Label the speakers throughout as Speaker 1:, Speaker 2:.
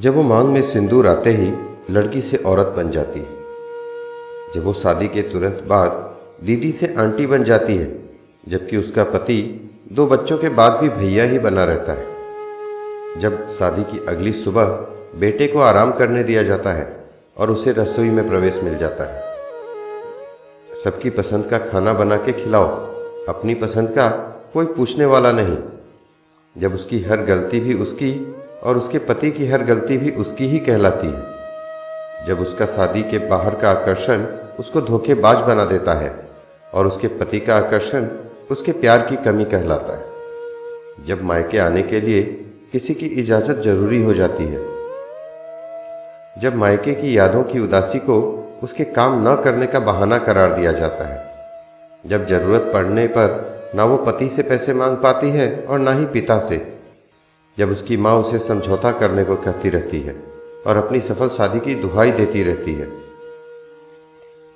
Speaker 1: जब वो मांग में सिंदूर आते ही लड़की से औरत बन जाती है। जब वो शादी के तुरंत बाद दीदी से आंटी बन जाती है, जबकि उसका पति दो बच्चों के बाद भी भैया ही बना रहता है। जब शादी की अगली सुबह बेटे को आराम करने दिया जाता है और उसे रसोई में प्रवेश मिल जाता है। सबकी पसंद का खाना बना के खिलाओ, अपनी पसंद का कोई पूछने वाला नहीं। जब उसकी हर गलती भी उसकी और उसके पति की हर गलती भी उसकी ही कहलाती है। जब उसका शादी के बाहर का आकर्षण उसको धोखेबाज बना देता है और उसके पति का आकर्षण उसके प्यार की कमी कहलाता है। जब मायके आने के लिए किसी की इजाज़त ज़रूरी हो जाती है। जब मायके की यादों की उदासी को उसके काम न करने का बहाना करार दिया जाता है। जब ज़रूरत पड़ने पर ना वो पति से पैसे मांग पाती है और ना ही पिता से। जब उसकी माँ उसे समझौता करने को कहती रहती है और अपनी सफल शादी की दुहाई देती रहती है।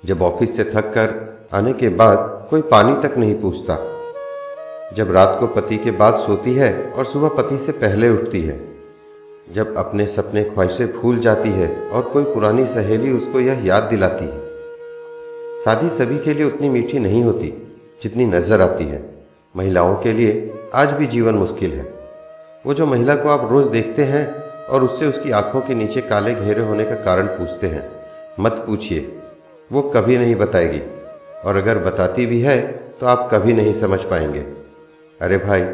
Speaker 1: जब ऑफ़िस से थक कर आने के बाद कोई पानी तक नहीं पूछता। जब रात को पति के बाद सोती है और सुबह पति से पहले उठती है। जब अपने सपने ख्वाहिशें भूल जाती है और कोई पुरानी सहेली उसको यह याद दिलाती है। शादी सभी के लिए उतनी मीठी नहीं होती, जितनी नज़र आती है। महिलाओं के लिए आज भी जीवन मुश्किल है। वो जो महिला को आप रोज देखते हैं और उससे उसकी आँखों के नीचे काले घेरे होने का कारण पूछते हैं, मत पूछिए। वो कभी नहीं बताएगी। और अगर बताती भी है तो आप कभी नहीं समझ पाएँगे। अरे भाई,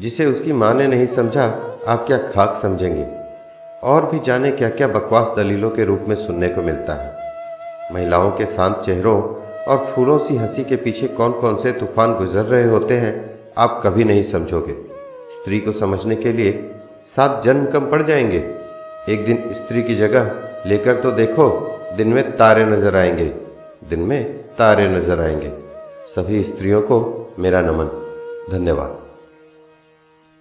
Speaker 1: जिसे उसकी माँ ने नहीं समझा, आप क्या खाक समझेंगे? और भी जाने क्या क्या बकवास दलीलों के रूप में सुनने को मिलता है। महिलाओं के शांत चेहरों और फूलों सी हँसी के पीछे कौन कौन से तूफ़ान गुजर रहे होते हैं, आप कभी नहीं समझोगे। स्त्री को समझने के लिए सात जन्म कम पड़ जाएँगे। एक दिन स्त्री की जगह लेकर तो देखो, दिन में तारे नज़र आएँगे, दिन में तारे नज़र आएँगे। सभी स्त्रियों को मेरा नमन। धन्यवाद।